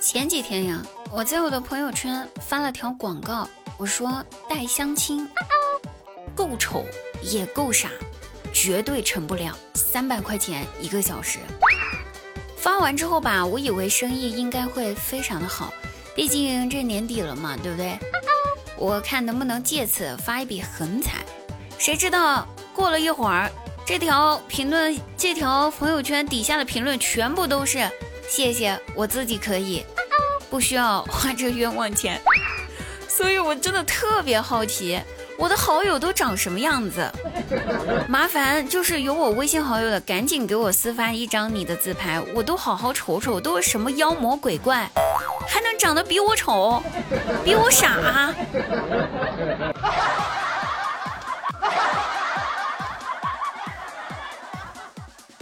前几天呀，我在我的朋友圈发了条广告，我说带相亲，够丑也够傻，绝对成不了，三百块钱一个小时。发完之后吧，我以为生意应该会非常的好，毕竟这年底了嘛，对不对？我看能不能借此发一笔横财。谁知道过了一会儿，这条评论，这条朋友圈底下的评论全部都是。谢谢，我自己可以，不需要花这冤枉钱，所以我真的特别好奇，我的好友都长什么样子？麻烦就是有我微信好友的，赶紧给我私发一张你的自拍，我都好好瞅瞅，都是什么妖魔鬼怪，还能长得比我丑，比我傻？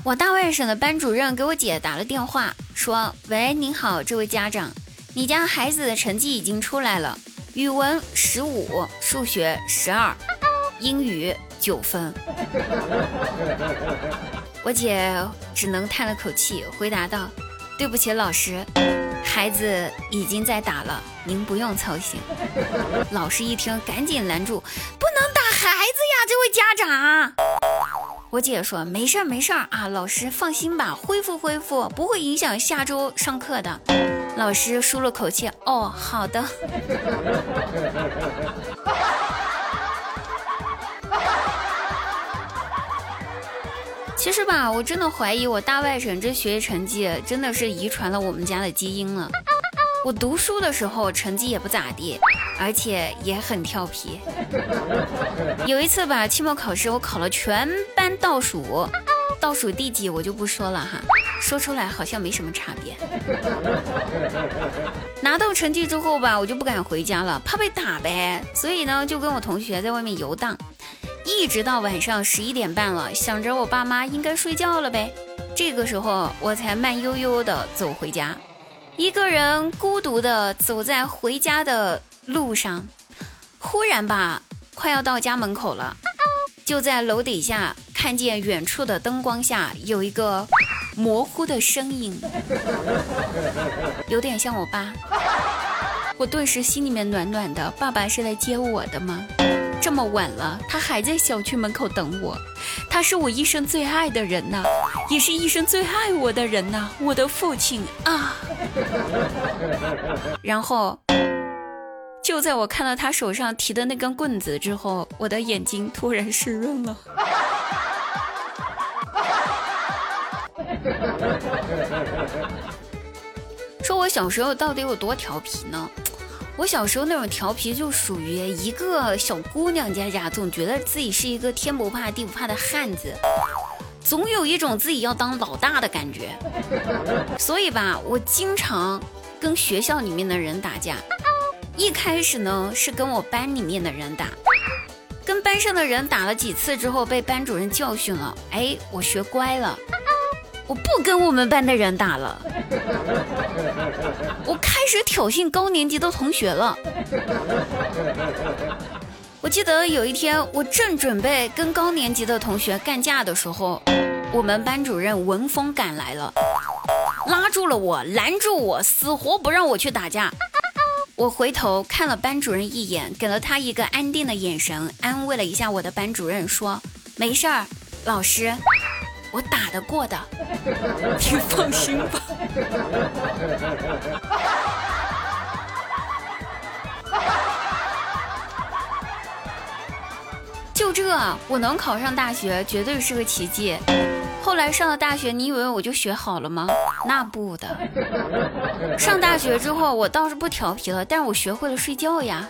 我大外甥的班主任给我姐打了电话，说：“喂，您好，这位家长，你家孩子的成绩已经出来了，语文十五，数学十二，英语九分。”我姐只能叹了口气，回答道：“对不起，老师，孩子已经在打了，您不用操心。”老师一听，赶紧拦住：“不能打孩子呀，这位家长。”我姐说没事儿没事儿啊，老师放心吧，恢复恢复，不会影响下周上课的。老师舒了口气，哦，好的。其实吧，我真的怀疑我大外甥这学习成绩真的是遗传了我们家的基因了。我读书的时候成绩也不咋地，而且也很调皮。有一次吧，期末考试我考了全班倒数，倒数第几我就不说了哈，说出来好像没什么差别。拿到成绩之后吧，我就不敢回家了，怕被打呗，所以呢就跟我同学在外面游荡，一直到晚上十一点半了，想着我爸妈应该睡觉了呗，这个时候我才慢悠悠的走回家。一个人孤独的走在回家的路上，忽然吧，快要到家门口了，就在楼底下看见远处的灯光下有一个模糊的身影，有点像我爸。我顿时心里面暖暖的，爸爸是来接我的吗？这么晚了，他还在小区门口等我。他是我一生最爱的人呐，也是一生最爱我的人呐，我的父亲啊。然后，就在我看到他手上提的那根棍子之后，我的眼睛突然湿润了。说我小时候到底有多调皮呢？我小时候那种调皮，就属于一个小姑娘家家，总觉得自己是一个天不怕地不怕的汉子，总有一种自己要当老大的感觉。所以吧，我经常跟学校里面的人打架。一开始呢，是跟我班里面的人打，跟班上的人打了几次之后，被班主任教训了。哎，我学乖了。我不跟我们班的人打了，我开始挑衅高年级的同学了。我记得有一天，我正准备跟高年级的同学干架的时候，我们班主任闻风赶来了，拉住了我，拦住我，死活不让我去打架。我回头看了班主任一眼，给了他一个安定的眼神，安慰了一下我的班主任，说：“没事儿，老师。”我打得过的，你放心吧。就这，我能考上大学，绝对是个奇迹。后来上了大学，你以为我就学好了吗？那不的。上大学之后，我倒是不调皮了，但是我学会了睡觉呀。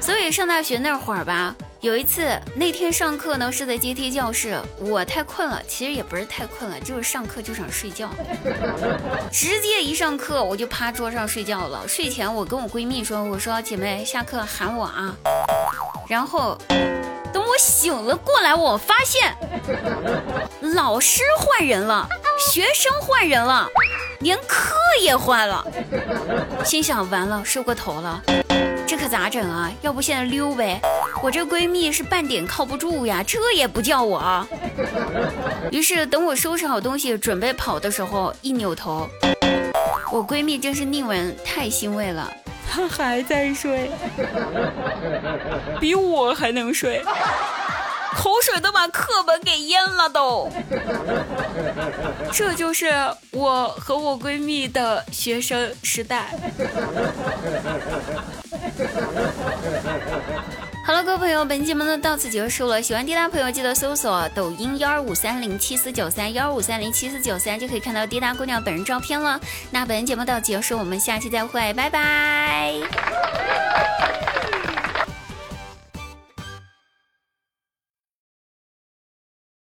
所以上大学那会儿吧。有一次，那天上课呢是在阶梯教室，我太困了，其实也不是太困了，就是上课就想睡觉，直接一上课我就趴桌上睡觉了。睡前我跟我闺蜜说，我说姐妹下课喊我啊。然后等我醒了过来，我发现老师换人了，学生换人了，连课也换了。心想完了，睡过头了，这可咋整啊？要不现在溜呗。我这闺蜜是半点靠不住呀，这也不叫我。于是等我收拾好东西准备跑的时候，一扭头，我闺蜜真是令人太欣慰了，她还在睡，比我还能睡，口水都把课本给淹了都。这就是我和我闺蜜的学生时代。好了，各位朋友，本期节目呢到此结束了。喜欢滴答朋友记得搜索抖音幺二五三零七四九三幺二五三零七四九三，就可以看到滴答姑娘本人照片了。那本节目到此结束，我们下期再会，拜拜。